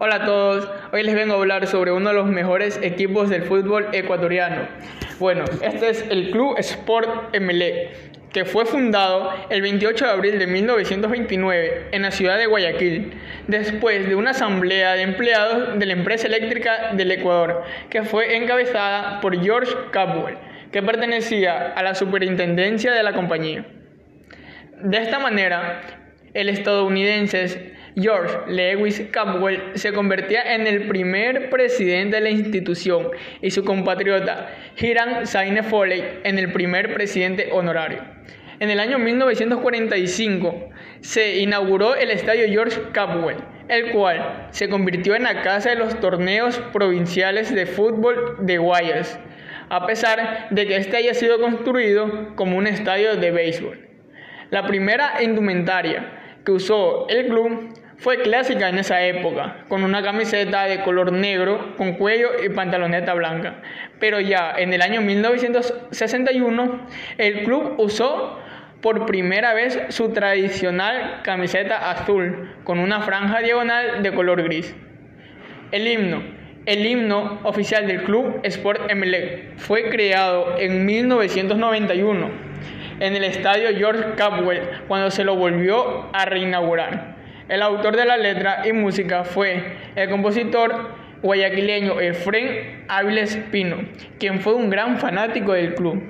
Hola a todos, hoy les vengo a hablar sobre uno de los mejores equipos del fútbol ecuatoriano. Bueno, este es el Club Sport Emelec, que fue fundado el 28 de abril de 1929 en la ciudad de Guayaquil, después de una asamblea de empleados de la empresa eléctrica del Ecuador, que fue encabezada por George Capwell, que pertenecía a la superintendencia de la compañía. De esta manera, el estadounidense George Lewis Capwell se convertía en el primer presidente de la institución y su compatriota Hiram Saine Foley en el primer presidente honorario. En el año 1945 se inauguró el estadio George Capwell, el cual se convirtió en la casa de los torneos provinciales de fútbol de Guayas, a pesar de que este haya sido construido como un estadio de béisbol. La primera indumentaria que usó el club fue clásica en esa época, con una camiseta de color negro con cuello y pantaloneta blanca. Pero ya en el año 1961 el club usó por primera vez su tradicional camiseta azul con una franja diagonal de color gris. El himno. El himno oficial del club Sport Emelec fue creado en 1991 en el estadio George Capwell cuando se lo volvió a reinaugurar. El autor de la letra y música fue el compositor guayaquileño Efren Áviles Pino, quien fue un gran fanático del club.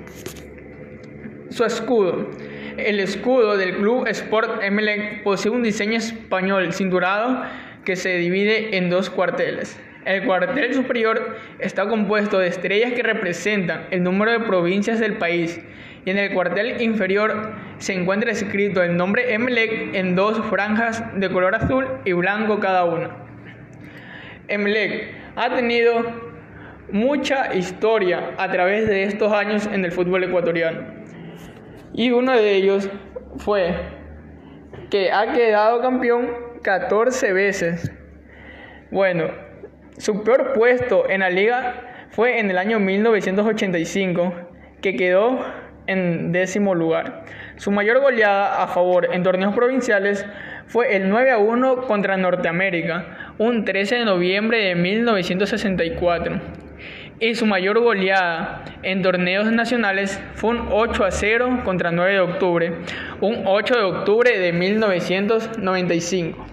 Su escudo. El escudo del club Sport Emelec posee un diseño español cinturado que se divide en dos cuarteles. El cuartel superior está compuesto de estrellas que representan el número de provincias del país en el cuartel inferior se encuentra escrito el nombre Emelec en dos franjas de color azul y blanco cada una. Emelec ha tenido mucha historia a través de estos años en el fútbol ecuatoriano y uno de ellos fue que ha quedado campeón 14 veces. Bueno, su peor puesto en la liga fue en el año 1985, que quedó en décimo lugar. Su mayor goleada a favor en torneos provinciales fue el 9 a 1 contra Norteamérica, un 13 de noviembre de 1964. Y su mayor goleada en torneos nacionales fue un 8 a 0 contra 9 de octubre, un 8 de octubre de 1995.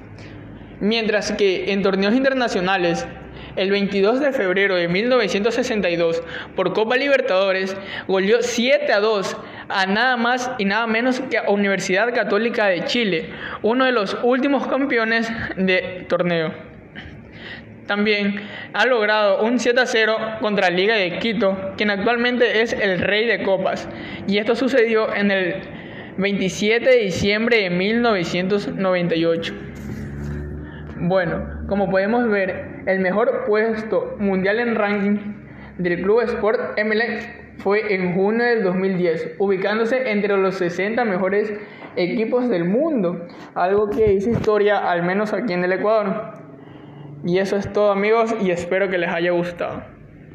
Mientras que en torneos internacionales el 22 de febrero de 1962 por Copa Libertadores goleó 7 a 2 a nada más y nada menos que a Universidad Católica de Chile, uno de los últimos campeones de torneo. También ha logrado un 7 a 0 contra Liga de Quito, quien actualmente es el rey de copas. Y esto sucedió en el 27 de diciembre de 1998. Bueno, como podemos ver, el mejor puesto mundial en ranking del Club Sport MLX fue en junio del 2010, ubicándose entre los 60 mejores equipos del mundo, algo que hizo historia al menos aquí en el Ecuador. Y eso es todo amigos y espero que les haya gustado.